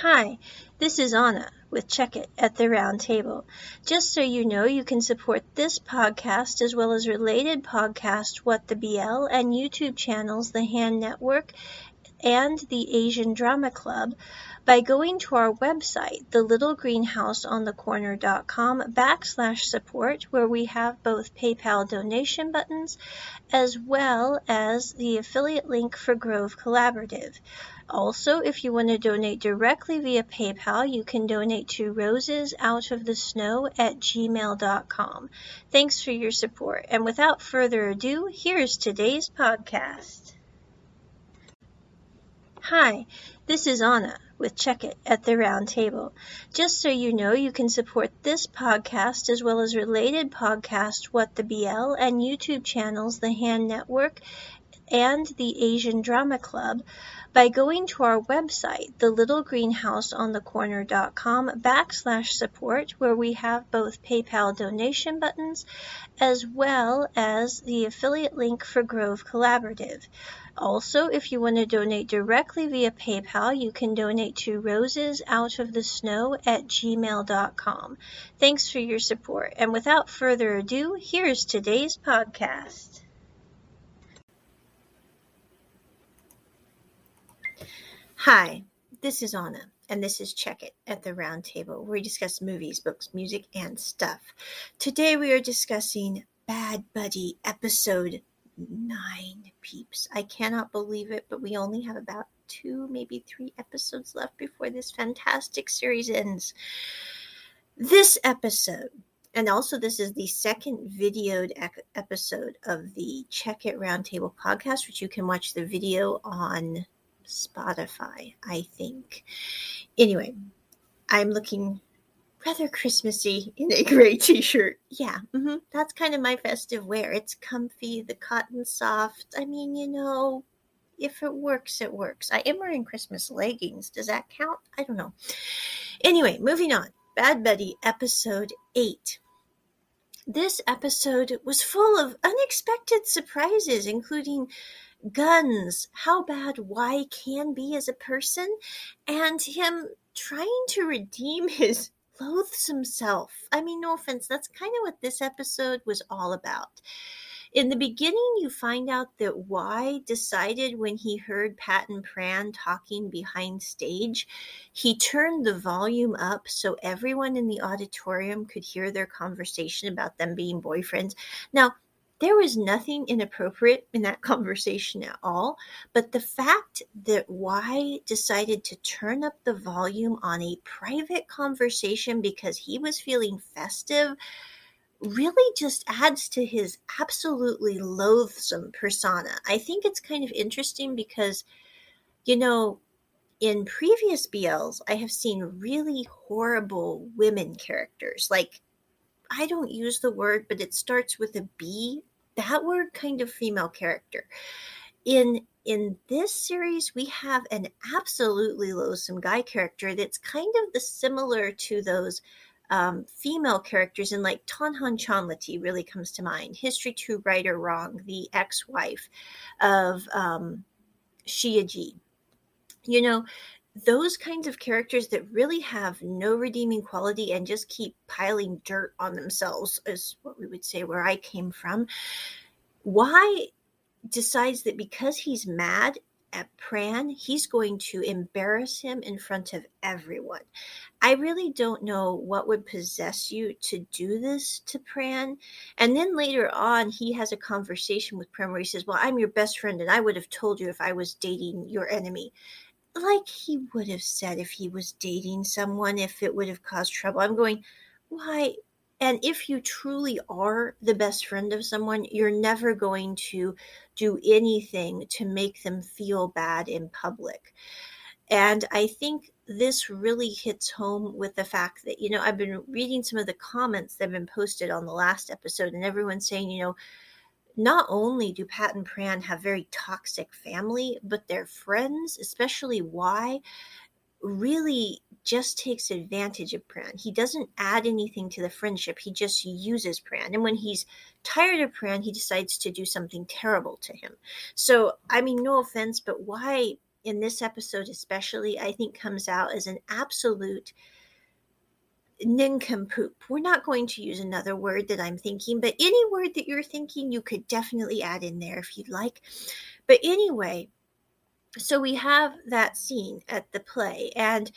Hi, this is Anna with Check It at the Round Table. Just so you know, you can support this podcast as well as related podcasts, What the BL, and YouTube channels, The Hand Network and the Asian Drama Club by going to our website, thelittlegreenhouseonthecorner.com backslash support, where we have both PayPal donation buttons as well as the affiliate link for Grove Collaborative. Also, if you want to donate directly via PayPal, you can donate to rosesoutofthesnow at gmail.com. Thanks for your support. And without further ado, here's today's podcast. Hi, this is Anna with Check It at the Round Table. Just so you know, you can support this podcast as well as related podcasts, What the BL, and YouTube channels, The Hand Network and the Asian Drama Club by going to our website, thelittlegreenhouseonthecorner.com backslash support, where we have both PayPal donation buttons as well as the affiliate link for Grove Collaborative. Also, if you want to donate directly via PayPal, you can donate to rosesoutofthesnow at gmail.com. Thanks for your support. And without further ado, here's today's podcast. Hi, this is Anna, and this is Check It at the Round Table, where we discuss movies, books, music, and stuff. Today we are discussing Bad Buddy episode 9, peeps. I cannot believe it, but we only have about two, maybe three episodes left before this fantastic series ends. This episode, and also this is the second videoed episode of the Check It Roundtable podcast, which you can watch the video on Spotify, I think. Anyway, I'm looking rather Christmassy in a gray t shirt. Yeah, mm-hmm, that's kind of my festive wear. It's comfy, the cotton's soft. I mean, you know, if it works, it works. I am wearing Christmas leggings. Does that count? I don't know. Anyway, moving on. Bad Buddy, episode 8. This episode was full of unexpected surprises, including guns, how bad Y can be as a person, and him trying to redeem his loathsome self. I mean, no offense, that's kind of what this episode was all about. In the beginning, you find out that Y decided when he heard Pat and Pran talking behind stage, he turned the volume up so everyone in the auditorium could hear their conversation about them being boyfriends. Now, there was nothing inappropriate in that conversation at all, but the fact that Y decided to turn up the volume on a private conversation because he was feeling festive really just adds to his absolutely loathsome persona. I think it's kind of interesting because, you know, in previous BLs, I have seen really horrible women characters. Like, I don't use the word, but it starts with a B. That word kind of female character. In in this series, we have an absolutely loathsome guy character that's kind of the similar to those um, female characters in like Tonhon Chonlatee really comes to mind. History 2 Right or Wrong, the ex-wife of um, Shia Ji. You know, those kinds of characters that really have no redeeming quality and just keep piling dirt on themselves is what we would say where I came from. Y decides that because he's mad at Pran, he's going to embarrass him in front of everyone. I really don't know what would possess you to do this to Pran. And then later on, he has a conversation with Pran where he says, Well, I'm your best friend, and I would have told you if I was dating your enemy. Like he would have said if he was dating someone, if it would have caused trouble. I'm going, Why? And if you truly are the best friend of someone, you're never going to do anything to make them feel bad in public. And I think this really hits home with the fact that, you know, I've been reading some of the comments that have been posted on the last episode, and everyone's saying, you know, not only do Pat and Pran have very toxic family, but their friends, especially Y, really just takes advantage of Pran. He doesn't add anything to the friendship. He just uses Pran. And when he's tired of Pran, he decides to do something terrible to him. So, I mean, no offense, but Y in this episode, especially, I think comes out as an absolute nincompoop. We're not going to use another word that I'm thinking, but any word that you're thinking, you could definitely add in there if you'd like. But anyway, so we have that scene at the play, and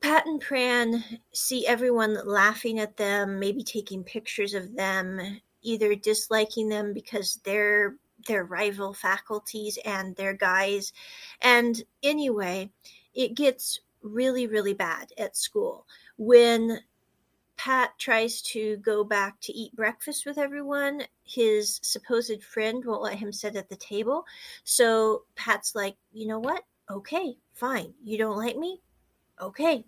Pat and Pran see everyone laughing at them, maybe taking pictures of them, either disliking them because they're their rival faculties and their guys. And anyway, it gets really, really bad at school when Pat tries to go back to eat breakfast with everyone, his supposed friend won't let him sit at the table. So Pat's like, you know what? Okay, fine. You don't like me? Okay.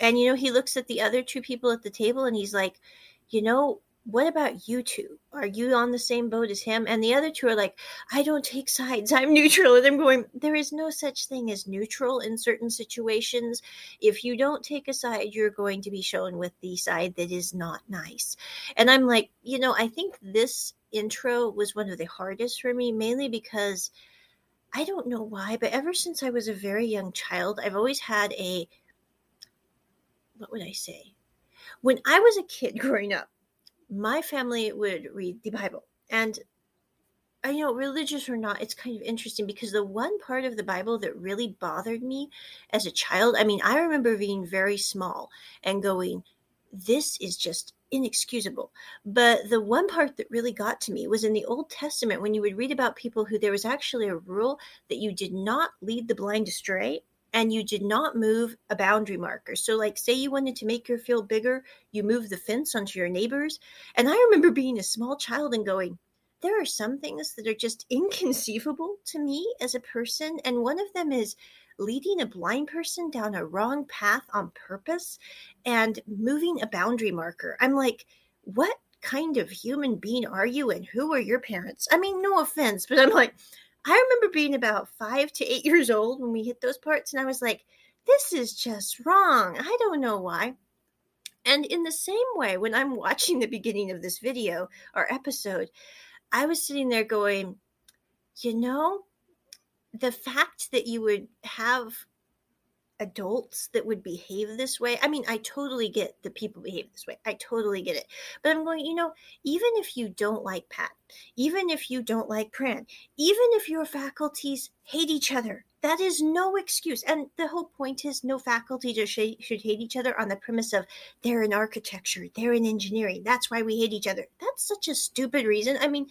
And, you know, he looks at the other two people at the table and he's like, you know, what about you two? Are you on the same boat as him? And the other two are like, I don't take sides. I'm neutral. And I'm going, there is no such thing as neutral in certain situations. If you don't take a side, you're going to be shown with the side that is not nice. And I'm like, you know, I think this intro was one of the hardest for me, mainly because I don't know why, but ever since I was a very young child, I've always had a, what would I say? When I was a kid growing up, my family would read the Bible. And I you know, religious or not, it's kind of interesting because the one part of the Bible that really bothered me as a child, I mean, I remember being very small and going, this is just inexcusable. But the one part that really got to me was in the Old Testament when you would read about people who there was actually a rule that you did not lead the blind astray and you did not move a boundary marker. So, like, say you wanted to make your field bigger, you move the fence onto your neighbors. And I remember being a small child and going, there are some things that are just inconceivable to me as a person. And one of them is leading a blind person down a wrong path on purpose and moving a boundary marker. I'm like, what kind of human being are you and who are your parents? I mean, no offense, but I'm like, I remember being about five to eight years old when we hit those parts, and I was like, this is just wrong. I don't know why. And in the same way, when I'm watching the beginning of this video or episode, I was sitting there going, you know, the fact that you would have adults that would behave this way. I mean, I totally get the people behave this way. I totally get it. But I'm going, you know, even if you don't like Pat, even if you don't like Pran, even if your faculties hate each other, that is no excuse. And the whole point is no faculty should, should hate each other on the premise of they're in architecture, they're in engineering. That's why we hate each other. That's such a stupid reason. I mean,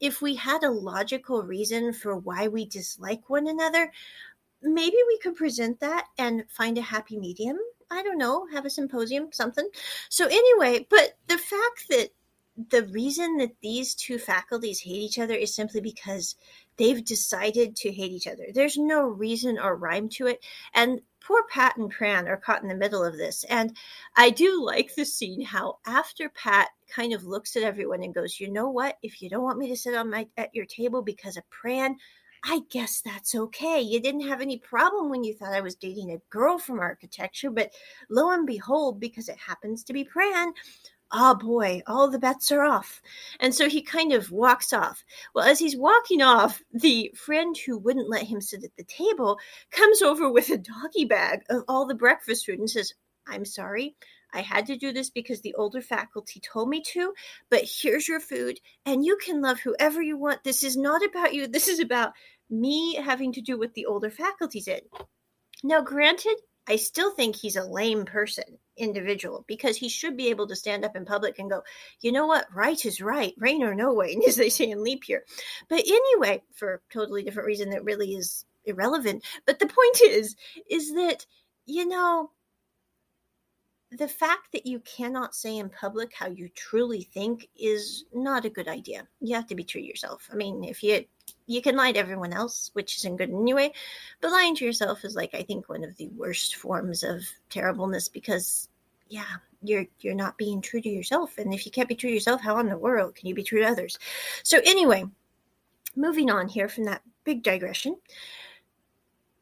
if we had a logical reason for why we dislike one another, maybe we could present that and find a happy medium. I don't know, have a symposium, something. So, anyway, but the fact that the reason that these two faculties hate each other is simply because they've decided to hate each other. There's no reason or rhyme to it. And poor Pat and Pran are caught in the middle of this. And I do like the scene how after Pat kind of looks at everyone and goes, "You know what? If you don't want me to sit on my at your table because of Pran, I guess that's okay. You didn't have any problem when you thought I was dating a girl from architecture, but lo and behold, because it happens to be Pran, oh boy, all the bets are off. And so he kind of walks off. Well, as he's walking off, the friend who wouldn't let him sit at the table comes over with a doggy bag of all the breakfast food and says, I'm sorry. I had to do this because the older faculty told me to, but here's your food and you can love whoever you want. This is not about you. This is about me having to do what the older faculty did. Now, granted, I still think he's a lame person, individual, because he should be able to stand up in public and go, you know what, right is right, rain or no rain, as they say in leap year. But anyway, for a totally different reason that really is irrelevant. But the point is, is that, you know, the fact that you cannot say in public how you truly think is not a good idea. You have to be true to yourself. I mean, if you you can lie to everyone else, which isn't good anyway, but lying to yourself is like I think one of the worst forms of terribleness because yeah, you're you're not being true to yourself. And if you can't be true to yourself, how in the world can you be true to others? So anyway, moving on here from that big digression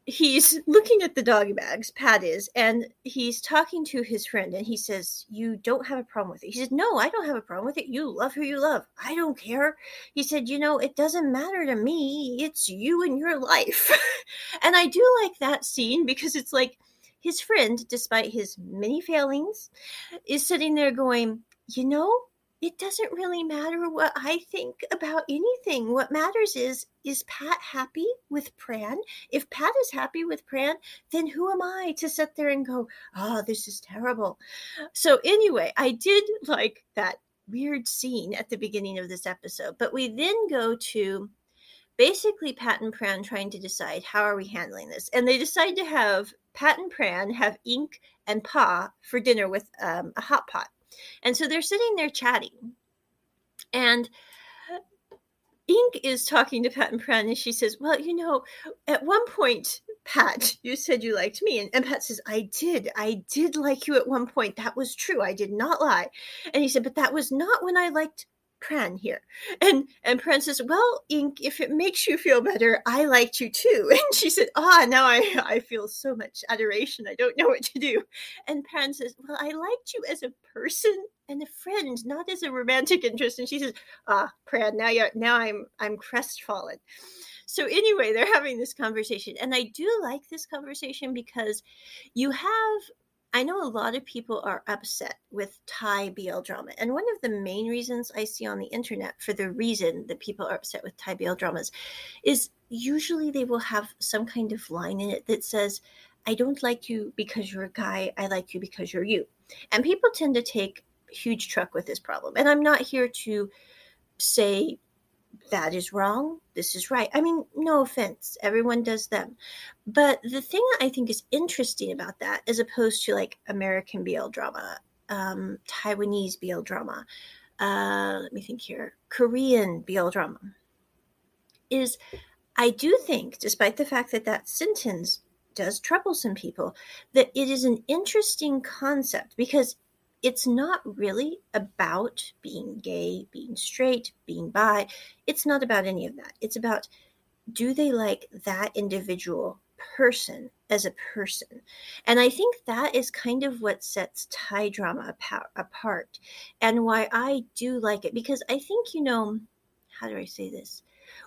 he's looking at the doggy bags, Pat is, and he's talking to his friend, and he says, You don't have a problem with it. He says, No, I don't have a problem with it. You love who you love. I don't care. He said, You know, it doesn't matter to me. It's you and your life. and I do like that scene because it's like his friend, despite his many failings, is sitting there going, You know, it doesn't really matter what I think about anything. What matters is is Pat happy with Pran? If Pat is happy with Pran, then who am I to sit there and go, "Oh, this is terrible." So anyway, I did like that weird scene at the beginning of this episode, but we then go to basically Pat and Pran trying to decide how are we handling this, and they decide to have Pat and Pran have Ink and Pa for dinner with um, a hot pot and so they're sitting there chatting. And Ink is talking to Pat and Pran, and she says, Well, you know, at one point, Pat, you said you liked me. And, and Pat says, I did. I did like you at one point. That was true. I did not lie. And he said, But that was not when I liked Pran here. And and Pran says, Well, Ink, if it makes you feel better, I liked you too. And she said, Ah, now I, I feel so much adoration. I don't know what to do. And Pran says, Well, I liked you as a person and a friend, not as a romantic interest. And she says, Ah, Pran, now you now I'm I'm crestfallen. So anyway, they're having this conversation. And I do like this conversation because you have I know a lot of people are upset with Thai BL drama. And one of the main reasons I see on the internet for the reason that people are upset with Thai BL dramas is usually they will have some kind of line in it that says, I don't like you because you're a guy, I like you because you're you. And people tend to take huge truck with this problem. And I'm not here to say that is wrong, this is right. I mean, no offense, everyone does them. But the thing that I think is interesting about that, as opposed to like American BL drama, um, Taiwanese BL drama, uh, let me think here, Korean BL drama, is I do think, despite the fact that that sentence does trouble some people, that it is an interesting concept because it's not really about being gay, being straight, being bi. It's not about any of that. It's about do they like that individual person as a person? And I think that is kind of what sets Thai drama apart and why I do like it because I think, you know, how do I say this?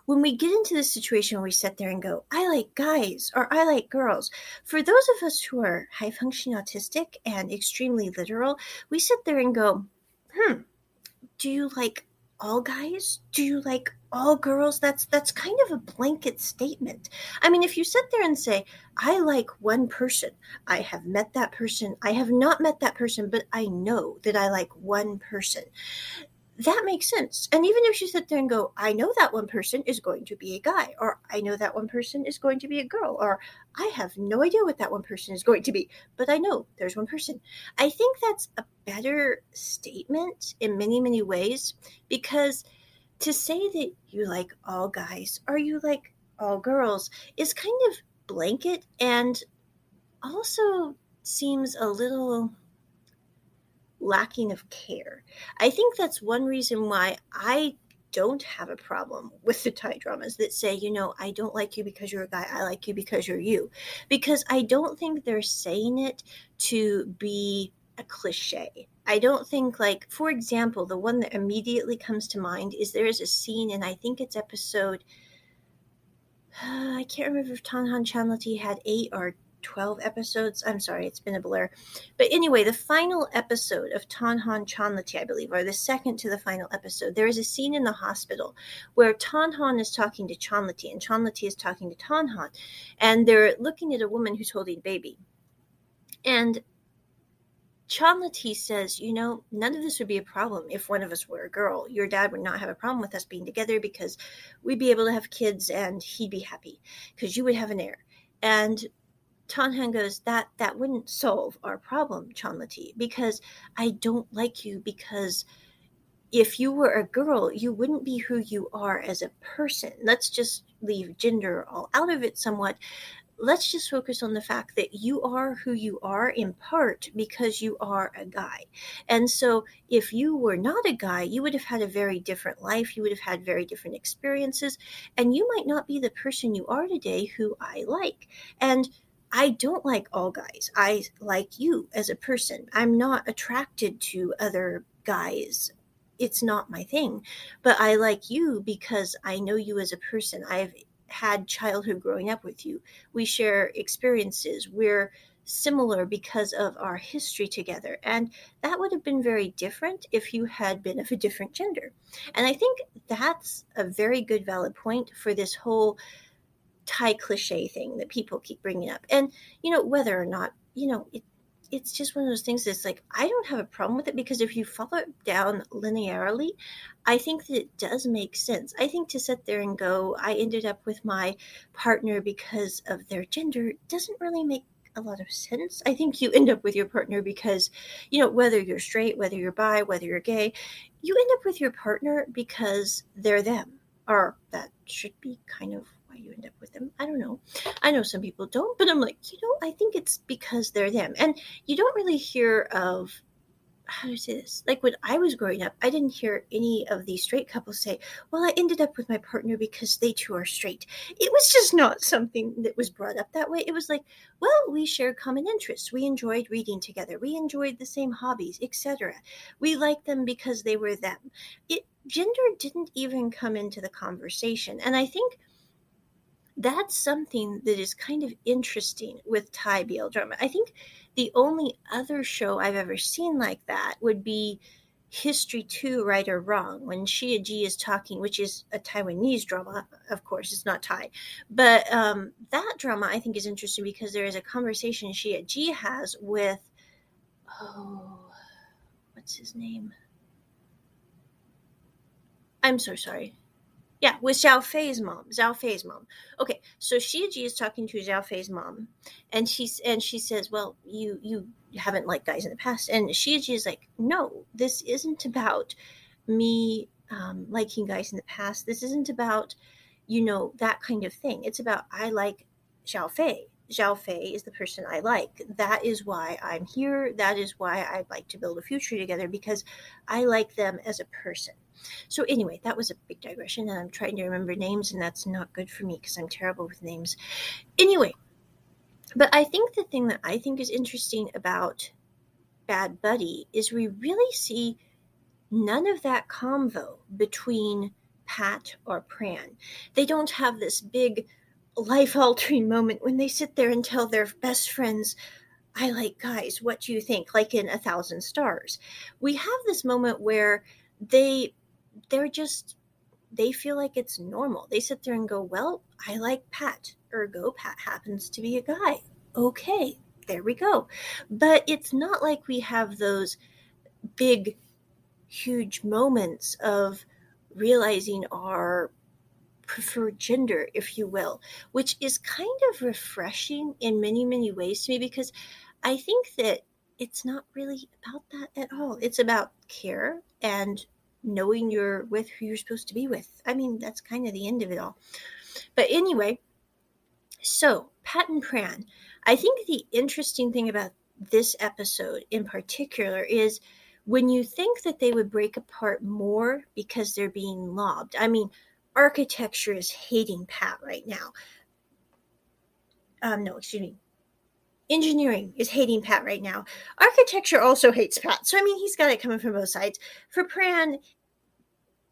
When we get into the situation where we sit there and go, I like guys or I like girls, for those of us who are high functioning autistic and extremely literal, we sit there and go, hmm, do you like all guys? Do you like all girls? That's that's kind of a blanket statement. I mean, if you sit there and say, I like one person, I have met that person, I have not met that person, but I know that I like one person that makes sense. And even if you sit there and go, I know that one person is going to be a guy, or I know that one person is going to be a girl, or I have no idea what that one person is going to be, but I know there's one person. I think that's a better statement in many, many ways because to say that you like all guys or you like all girls is kind of blanket and also seems a little lacking of care. I think that's one reason why I don't have a problem with the Thai dramas that say, you know, I don't like you because you're a guy, I like you because you're you. Because I don't think they're saying it to be a cliche. I don't think, like, for example, the one that immediately comes to mind is there is a scene, and I think it's episode. I can't remember if Tonhon Chonlatee had eight or 12 episodes. I'm sorry, it's been a blur. But anyway, the final episode of Tonhon Chonlatee, I believe, or the second to the final episode, there is a scene in the hospital where Tonhon is talking to Chonlatee and Chonlatee is talking to Tonhon. And they're looking at a woman who's holding a baby. And Chonlatee says, you know, none of this would be a problem if one of us were a girl. Your dad would not have a problem with us being together because we'd be able to have kids and he'd be happy because you would have an heir. And Tonhon goes, that that wouldn't solve our problem, Chonlatee, because I don't like you because if you were a girl, you wouldn't be who you are as a person. Let's just leave gender all out of it somewhat. let's just focus on the fact that you are who you are in part because you are a guy. And so if you were not a guy, you would have had a very different life. You would have had very different experiences. And you might not be the person you are today who I like. And I don't like all guys. I like you as a person. I'm not attracted to other guys. It's not my thing. But I like you because I know you as a person. I've had childhood growing up with you. We share experiences. We're similar because of our history together. And that would have been very different if you had been of a different gender. And I think that's a very good, valid point for this whole Thai cliche thing that people keep bringing up. And, you know, whether or not, you know, it, it's just one of those things that's like I don't have a problem with it because if you follow it down linearly, I think that it does make sense. I think to sit there and go, I ended up with my partner because of their gender doesn't really make a lot of sense. I think you end up with your partner because, you know, whether you're straight, whether you're bi, whether you're gay, you end up with your partner because they're them. Or that should be kind of why you end up with them. I don't know. I know some people don't, but I'm like, you know, I think it's because they're them. And you don't really hear of how do I say this? Like when I was growing up, I didn't hear any of these straight couples say, Well, I ended up with my partner because they too are straight. It was just not something that was brought up that way. It was like, Well, we shared common interests. We enjoyed reading together. We enjoyed the same hobbies, etc. We liked them because they were them. It gender didn't even come into the conversation. And I think that's something that is kind of interesting with Thai BL drama. I think the only other show I've ever seen like that would be History 2 Right or Wrong, when Shia Ji is talking, which is a Taiwanese drama, of course, it's not Thai. But um, that drama I think is interesting because there is a conversation Shia Ji has with, oh, what's his name? I'm so sorry. Yeah, with Zhao Fei's mom. Zhao Fei's mom. Okay, so Shia Ji is talking to Zhao Fei's mom, and she's and she says, "Well, you you haven't liked guys in the past," and Shia Ji is like, "No, this isn't about me um, liking guys in the past. This isn't about you know that kind of thing. It's about I like Zhao Fei. Zhao Fei is the person I like. That is why I'm here. That is why I'd like to build a future together because I like them as a person." So, anyway, that was a big digression, and I'm trying to remember names, and that's not good for me because I'm terrible with names. Anyway, but I think the thing that I think is interesting about Bad Buddy is we really see none of that convo between Pat or Pran. They don't have this big life altering moment when they sit there and tell their best friends, I like guys, what do you think? Like in A Thousand Stars. We have this moment where they they're just they feel like it's normal. They sit there and go, "Well, I like Pat." Ergo, Pat happens to be a guy. Okay, there we go. But it's not like we have those big, huge moments of realizing our preferred gender, if you will, which is kind of refreshing in many, many ways to me because I think that it's not really about that at all. It's about care and knowing you're with who you're supposed to be with. I mean, that's kind of the end of it all. But anyway, so Pat and Pran, I think the interesting thing about this episode in particular is when you think that they would break apart more because they're being lobbed. I mean, architecture is hating Pat right now. Um, no, excuse me. Engineering is hating Pat right now. Architecture also hates Pat. So, I mean, he's got it coming from both sides. For Pran,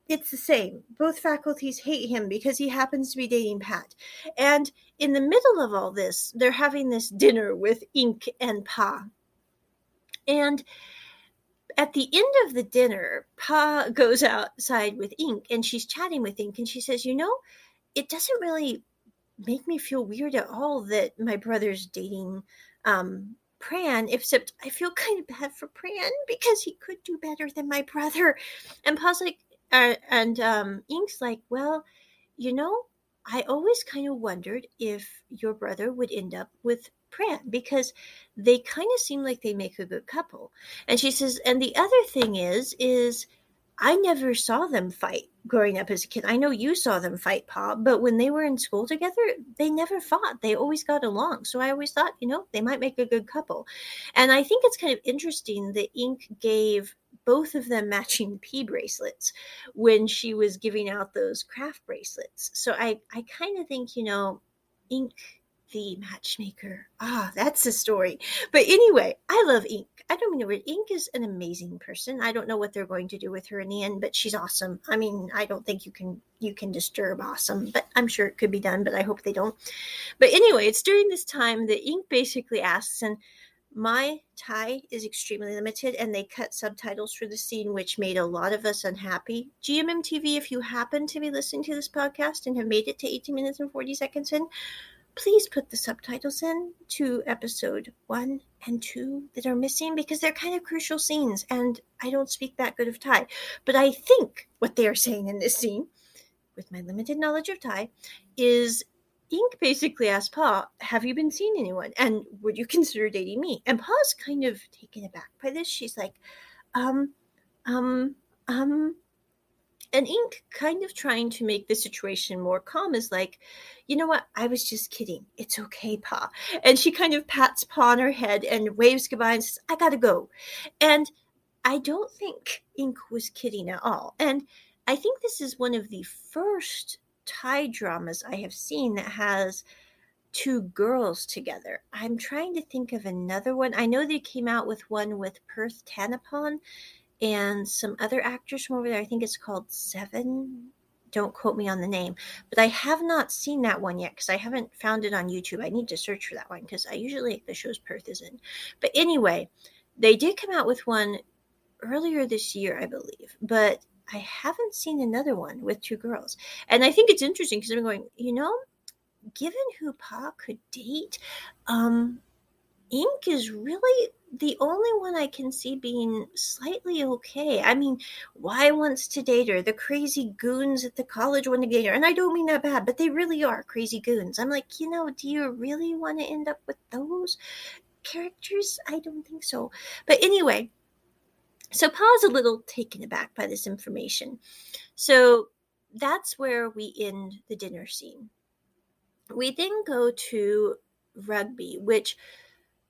it's the same. Both faculties hate him because he happens to be dating Pat. And in the middle of all this, they're having this dinner with Ink and Pa. And at the end of the dinner, Pa goes outside with Ink and she's chatting with Ink and she says, You know, it doesn't really make me feel weird at all that my brother's dating um, Pran, except I feel kind of bad for Pran because he could do better than my brother. And Pa's like, uh, and um, Ink's like, well, you know, I always kind of wondered if your brother would end up with Pran because they kind of seem like they make a good couple. And she says, and the other thing is, is I never saw them fight growing up as a kid. I know you saw them fight, Pa, but when they were in school together, they never fought. They always got along. So I always thought, you know, they might make a good couple. And I think it's kind of interesting that Ink gave both of them matching P bracelets when she was giving out those craft bracelets. So I, I kind of think, you know, Ink the matchmaker. Ah, that's the story. But anyway, I love Ink. I don't mean to word. Ink is an amazing person. I don't know what they're going to do with her in the end, but she's awesome. I mean, I don't think you can you can disturb awesome, but I'm sure it could be done. But I hope they don't. But anyway, it's during this time that Ink basically asks, and my Thai is extremely limited, and they cut subtitles for the scene, which made a lot of us unhappy. GMMTV, if you happen to be listening to this podcast and have made it to 18 minutes and 40 seconds in, please put the subtitles in to episode one and two that are missing because they're kind of crucial scenes and I don't speak that good of Thai. But I think what they are saying in this scene, with my limited knowledge of Thai, is Ink basically asked Pa, Have you been seeing anyone? And would you consider dating me? And Pa's kind of taken aback by this. She's like, Um, um, um, and Ink, kind of trying to make the situation more calm, is like, you know what? I was just kidding. It's okay, Pa. And she kind of pats Pa on her head and waves goodbye and says, I gotta go. And I don't think Ink was kidding at all. And I think this is one of the first Thai dramas I have seen that has two girls together. I'm trying to think of another one. I know they came out with one with Perth Tanapon and some other actors from over there. I think it's called Seven. Don't quote me on the name, but I have not seen that one yet because I haven't found it on YouTube. I need to search for that one because I usually like the shows Perth is in. But anyway, they did come out with one earlier this year, I believe, but I haven't seen another one with two girls. And I think it's interesting because I'm going, you know, given who Pa could date, um, Ink is really the only one I can see being slightly okay. I mean, Y wants to date her? The crazy goons at the college want to date her. And I don't mean that bad, but they really are crazy goons. I'm like, you know, do you really want to end up with those characters? I don't think so. But anyway, so Pa's a little taken aback by this information. So that's where we end the dinner scene. We then go to rugby, which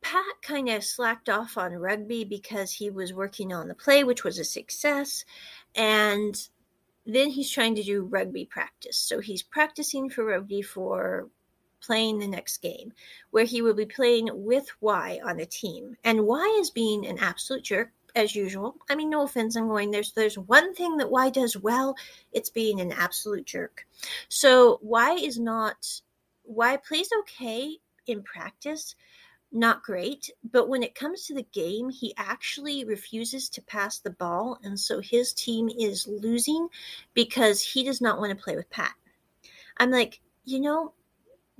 Pat kind of slacked off on rugby because he was working on the play, which was a success. And then he's trying to do rugby practice. So he's practicing for rugby for playing the next game, where he will be playing with Y on a team. And Y is being an absolute jerk as usual. I mean, no offense, I'm going there's there's one thing that Y does well, it's being an absolute jerk. So Y is not Y plays okay in practice, not great, but when it comes to the game, he actually refuses to pass the ball. And so his team is losing because he does not want to play with Pat. I'm like, you know,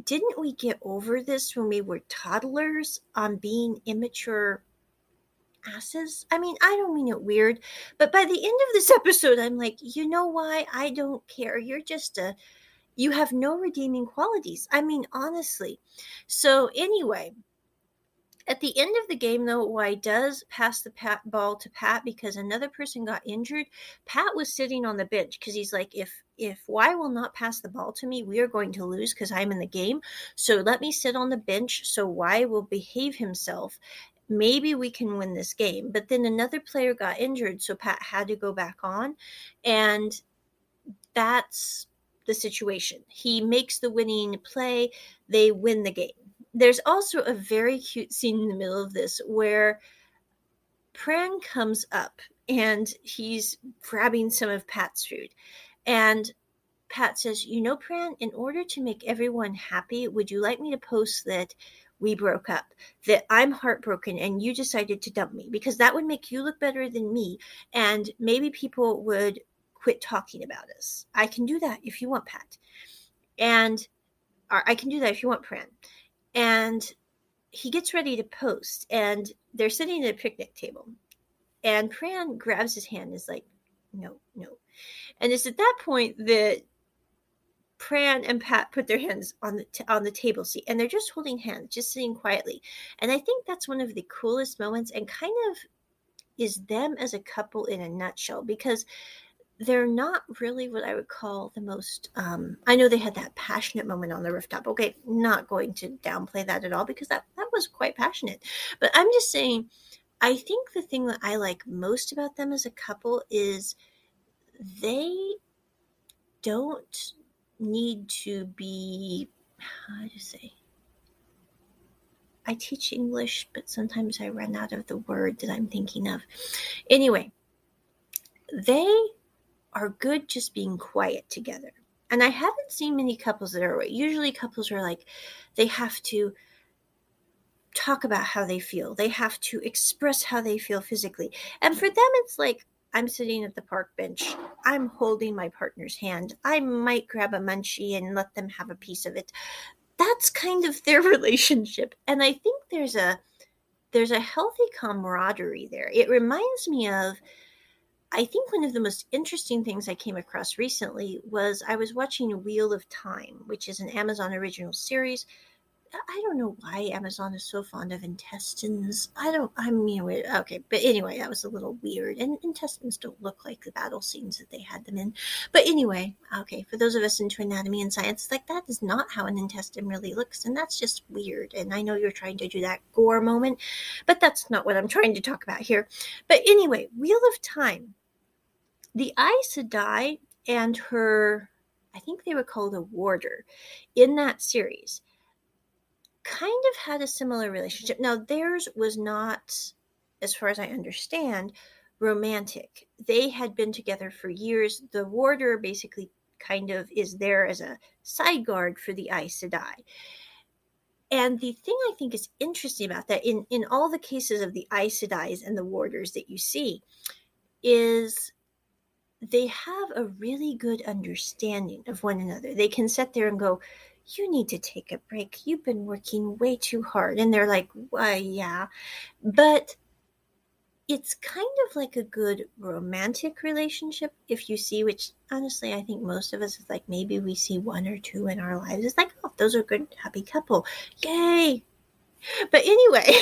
didn't we get over this when we were toddlers on being immature asses? I mean, I don't mean it weird, but by the end of this episode, I'm like, you know why? I don't care. You're just a. You have no redeeming qualities. I mean, honestly. So, anyway, at the end of the game, though, Y does pass the pat ball to Pat because another person got injured. Pat was sitting on the bench because he's like, if if Y will not pass the ball to me, we are going to lose because I'm in the game. So let me sit on the bench so Y will behave himself. Maybe we can win this game. But then another player got injured, so Pat had to go back on. And that's the situation. He makes the winning play, they win the game there's also a very cute scene in the middle of this where Pran comes up and he's grabbing some of Pat's food. And Pat says, You know, Pran, in order to make everyone happy, would you like me to post that we broke up, that I'm heartbroken and you decided to dump me? Because that would make you look better than me. And maybe people would quit talking about us. I can do that if you want, Pat. And I can do that if you want, Pran and he gets ready to post and they're sitting at a picnic table. And pran grabs his hand and is like no no. And it's at that point that pran and pat put their hands on the t- on the table seat and they're just holding hands just sitting quietly. And i think that's one of the coolest moments and kind of is them as a couple in a nutshell because they're not really what I would call the most. Um, I know they had that passionate moment on the rooftop. Okay, not going to downplay that at all because that that was quite passionate. But I'm just saying, I think the thing that I like most about them as a couple is they don't need to be how to say I teach English, but sometimes I run out of the word that I'm thinking of. Anyway, they are good just being quiet together. And I haven't seen many couples that are usually couples are like they have to talk about how they feel. They have to express how they feel physically. And for them it's like I'm sitting at the park bench. I'm holding my partner's hand. I might grab a munchie and let them have a piece of it. That's kind of their relationship. And I think there's a there's a healthy camaraderie there. It reminds me of I think one of the most interesting things I came across recently was I was watching Wheel of Time, which is an Amazon original series. I don't know why Amazon is so fond of intestines. I don't, I mean, okay, but anyway, that was a little weird. And intestines don't look like the battle scenes that they had them in. But anyway, okay, for those of us into anatomy and science, like that is not how an intestine really looks. And that's just weird. And I know you're trying to do that gore moment, but that's not what I'm trying to talk about here. But anyway, Wheel of Time the Aes Sedai and her, I think they were called a warder in that series, kind of had a similar relationship. Now, theirs was not, as far as I understand, romantic. They had been together for years. The warder basically kind of is there as a side guard for the Aes Sedai. And the thing I think is interesting about that, in, in all the cases of the Aes Sedais and the warders that you see, is they have a really good understanding of one another. They can sit there and go, You need to take a break. You've been working way too hard. And they're like, Why, yeah. But it's kind of like a good romantic relationship if you see which honestly i think most of us is like maybe we see one or two in our lives it's like oh those are good happy couple yay but anyway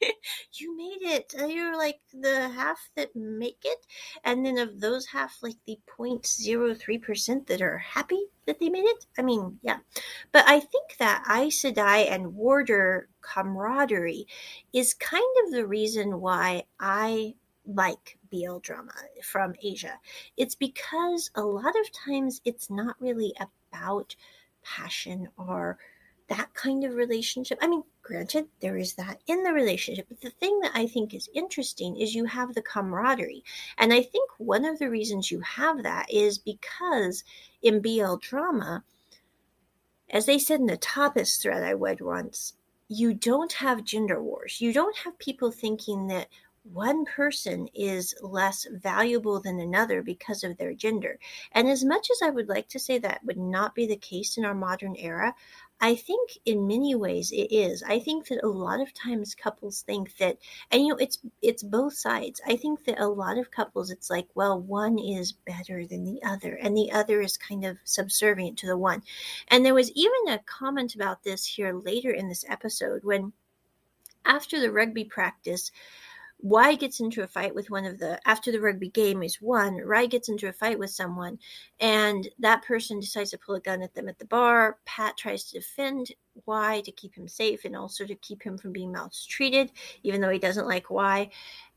you made it. Uh, you're like the half that make it. And then of those half, like the 0.03% that are happy that they made it. I mean, yeah. But I think that Aes Sedai and Warder camaraderie is kind of the reason why I like BL drama from Asia. It's because a lot of times it's not really about passion or that kind of relationship. I mean, granted, there is that in the relationship, but the thing that I think is interesting is you have the camaraderie. And I think one of the reasons you have that is because in BL drama, as they said in the Tapas thread I read once, you don't have gender wars. You don't have people thinking that one person is less valuable than another because of their gender. And as much as I would like to say that would not be the case in our modern era, I think in many ways it is. I think that a lot of times couples think that and you know it's it's both sides. I think that a lot of couples it's like, well, one is better than the other and the other is kind of subservient to the one. And there was even a comment about this here later in this episode when after the rugby practice Y gets into a fight with one of the after the rugby game is won. Y gets into a fight with someone, and that person decides to pull a gun at them at the bar. Pat tries to defend Y to keep him safe and also to keep him from being maltreated, even though he doesn't like Y.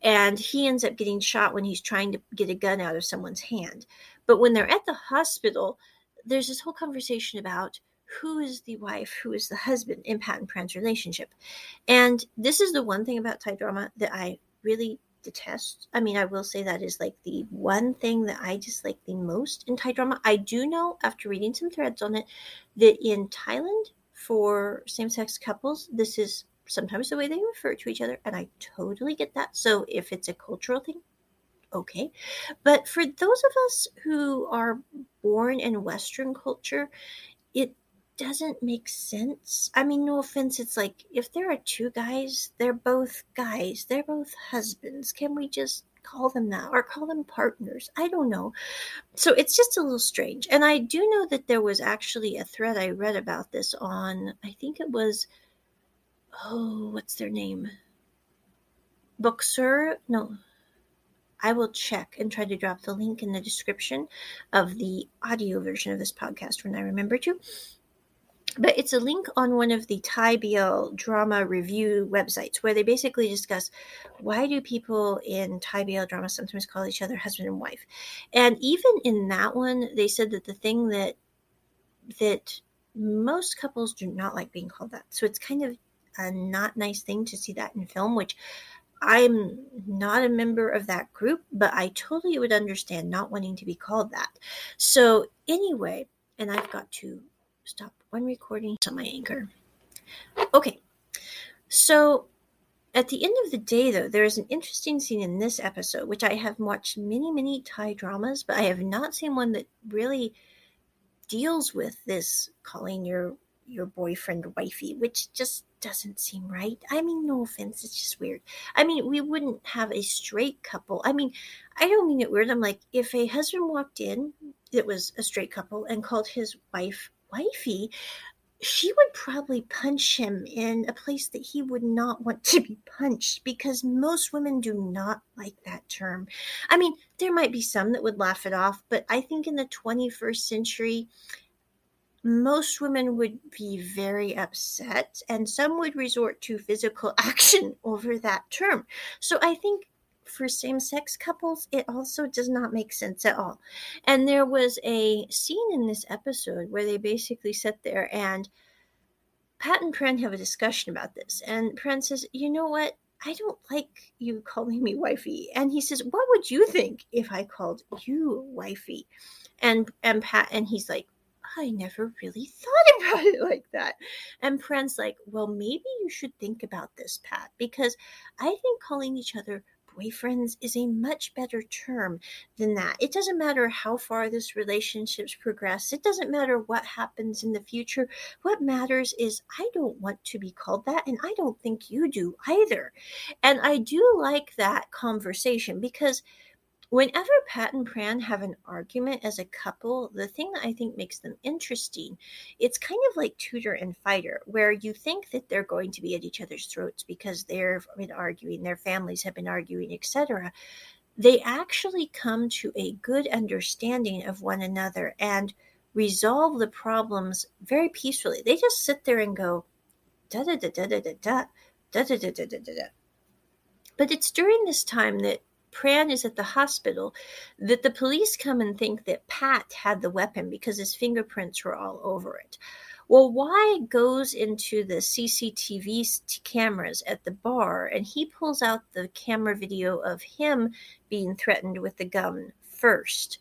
And he ends up getting shot when he's trying to get a gun out of someone's hand. But when they're at the hospital, there's this whole conversation about who is the wife, who is the husband in Pat and Pran's relationship. And this is the one thing about Thai drama that I really detest. I mean, I will say that is like the one thing that I dislike the most in Thai drama. I do know after reading some threads on it that in Thailand for same sex couples, this is sometimes the way they refer to each other, and I totally get that. So if it's a cultural thing, okay. But for those of us who are born in Western culture, it doesn't make sense. I mean, no offense, it's like if there are two guys, they're both guys, they're both husbands. Can we just call them that or call them partners? I don't know. So it's just a little strange. And I do know that there was actually a thread I read about this on, I think it was, oh, what's their name? Bookser? No. I will check and try to drop the link in the description of the audio version of this podcast when I remember to. But it's a link on one of the Thai BL drama review websites where they basically discuss why do people in Thai BL drama sometimes call each other husband and wife. And even in that one, they said that the thing that that most couples do not like being called that. So it's kind of a not nice thing to see that in film, which I'm not a member of that group, but I totally would understand not wanting to be called that. So, anyway, and I've got to stop one recording on my anchor. Okay, so at the end of the day, though, there is an interesting scene in this episode, which I have watched many, many Thai dramas, but I have not seen one that really deals with this calling your your boyfriend wifey, which just doesn't seem right. I mean, no offense, it's just weird. I mean, we wouldn't have a straight couple. I mean, I don't mean it weird. I'm like, if a husband walked in that was a straight couple and called his wife wifey, she would probably punch him in a place that he would not want to be punched because most women do not like that term. I mean, there might be some that would laugh it off, but I think in the 21st century, most women would be very upset and some would resort to physical action over that term. So I think for same sex couples, it also does not make sense at all. And there was a scene in this episode where they basically sit there and Pat and Pran have a discussion about this. And Pran says, You know what? I don't like you calling me wifey. And he says, What would you think if I called you wifey? And and Pat and he's like, I never really thought about it like that. And Pran's like, well, maybe you should think about this, Pat, because I think calling each other boyfriends is a much better term than that. It doesn't matter how far this relationship's progress. It doesn't matter what happens in the future. What matters is I don't want to be called that and I don't think you do either. And I do like that conversation because whenever Pat and Pran have an argument as a couple, the thing that I think makes them interesting, it's kind of like tutor and fighter, where you think that they're going to be at each other's throats because they've been arguing, their families have been arguing, etc. They actually come to a good understanding of one another and resolve the problems very peacefully. They just sit there and go da da da da da da da da da da da da da. But it's during this time that Pran is at the hospital, that the police come and think that Pat had the weapon because his fingerprints were all over it. Well, Y goes into the CCTV cameras at the bar and he pulls out the camera video of him being threatened with the gun first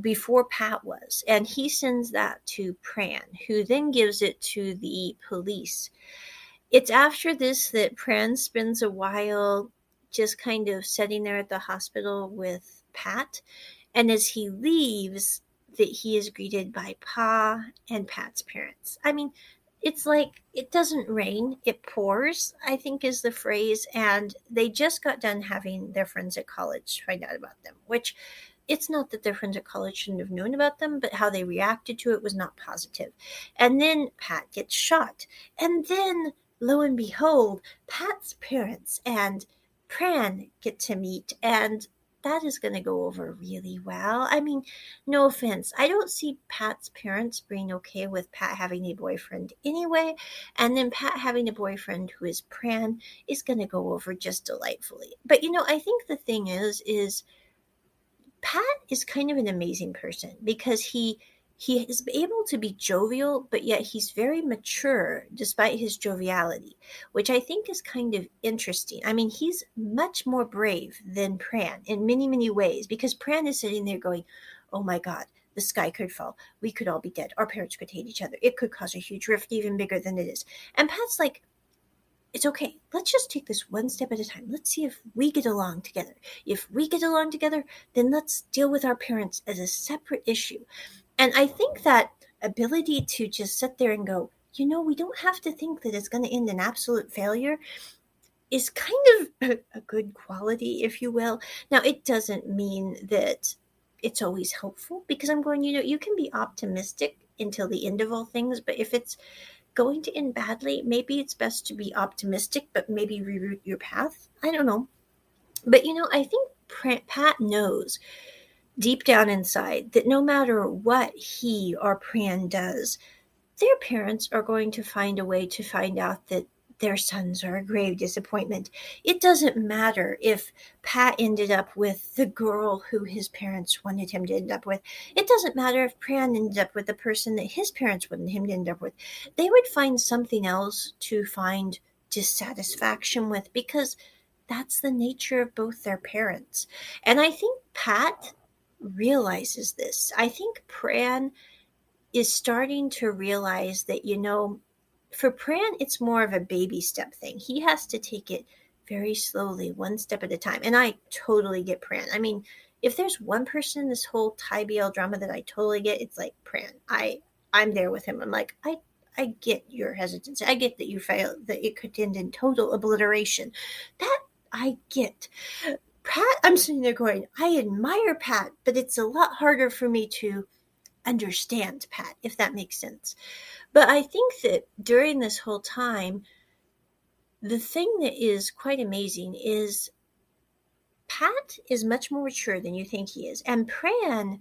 before Pat was. And he sends that to Pran, who then gives it to the police. It's after this that Pran spends a while just kind of sitting there at the hospital with Pat. And as he leaves, that he is greeted by Pa and Pat's parents. I mean, it's like it doesn't rain, it pours, I think is the phrase. And they just got done having their friends at college find out about them, which it's not that their friends at college shouldn't have known about them, but how they reacted to it was not positive. And then Pat gets shot. And then, lo and behold, Pat's parents and Pran get to meet, and that is going to go over really well. I mean, no offense. I don't see Pat's parents being okay with Pat having a boyfriend anyway. And then Pat having a boyfriend who is Pran is going to go over just delightfully. But you know, I think the thing is, is Pat is kind of an amazing person because he he is able to be jovial, but yet he's very mature despite his joviality, which I think is kind of interesting. I mean, he's much more brave than Pran in many, many ways because Pran is sitting there going, Oh my God, the sky could fall. We could all be dead. Our parents could hate each other. It could cause a huge rift, even bigger than it is. And Pat's like, it's okay. Let's just take this one step at a time. Let's see if we get along together. If we get along together, then let's deal with our parents as a separate issue. And I think that ability to just sit there and go, you know, we don't have to think that it's going to end in absolute failure is kind of a, good quality, if you will. Now, it doesn't mean that it's always helpful because I'm going, you know, you can be optimistic until the end of all things, but if it's going to end badly, maybe it's best to be optimistic, but maybe reroute your path. I don't know. But you know, I think Pat knows deep down inside that no matter what he or Pran does, their parents are going to find a way to find out that their sons are a grave disappointment. It doesn't matter if Pat ended up with the girl who his parents wanted him to end up with. It doesn't matter if Pran ended up with the person that his parents wanted him to end up with. They would find something else to find dissatisfaction with because that's the nature of both their parents. And I think Pat realizes this. I think Pran is starting to realize that, you know, for Pran, it's more of a baby step thing. He has to take it very slowly, one step at a time. And I totally get Pran. I mean, if there's one person in this whole Thai BL drama that I totally get, it's like Pran. I I'm there with him. I'm like, I I get your hesitancy. I get that you feel that it could end in total obliteration. That I get. Pat, I'm sitting there going, I admire Pat, but it's a lot harder for me to understand Pat, if that makes sense. But I think that during this whole time, the thing that is quite amazing is Pat is much more mature than you think he is. And Pran,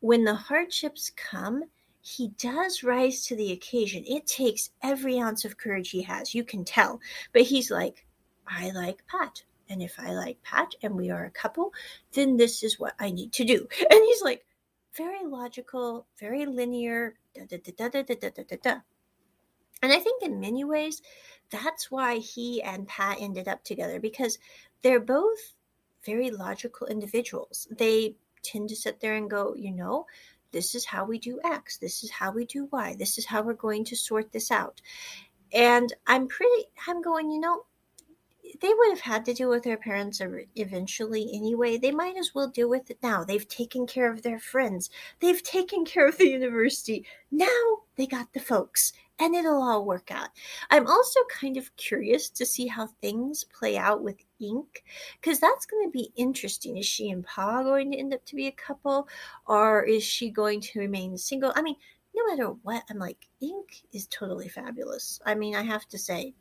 when the hardships come, he does rise to the occasion. It takes every ounce of courage he has. You can tell. But he's like, I like Pat. And if I like Pat and we are a couple, then this is what I need to do. And he's like, very logical, very linear, da da da da da da da da da. And I think in many ways, that's why he and Pat ended up together because they're both very logical individuals. They tend to sit there and go, you know, this is how we do X, this is how we do Y, this is how we're going to sort this out. And I'm pretty, I'm going, you know, they would have had to deal with their parents eventually anyway. They might as well deal with it now. They've taken care of their friends, they've taken care of the university. Now they got the folks, and it'll all work out. I'm also kind of curious to see how things play out with Ink, because that's going to be interesting. Is she and Pa going to end up to be a couple, or is she going to remain single? I mean, no matter what, I'm like, Ink is totally fabulous. I mean, I have to say,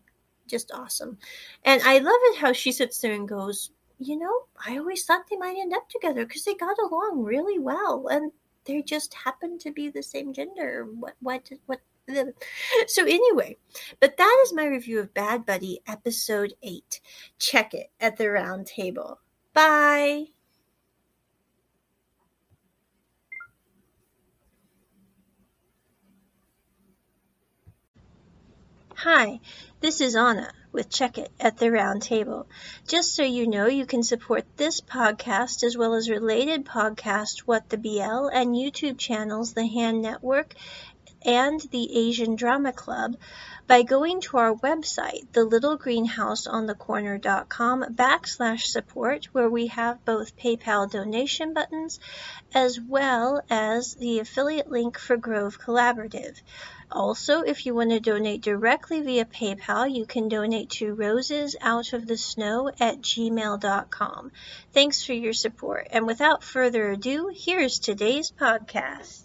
just awesome. And I love it how she sits there and goes, you know, I always thought they might end up together because they got along really well and they just happen to be the same gender. What, what, what? So, anyway, but that is my review of Bad Buddy episode 8. Check it at the round table. Bye. Hi, this is Anna with Check It at the Round Table. Just so you know, you can support this podcast as well as related podcasts, What the BL, and YouTube channels, The Hand Network and the Asian Drama Club by going to our website, thelittlegreenhouseonthecorner.com backslash support, where we have both PayPal donation buttons as well as the affiliate link for Grove Collaborative. Also, if you want to donate directly via PayPal, you can donate to rosesoutofthesnow at gmail.com. Thanks for your support. And without further ado, here's today's podcast.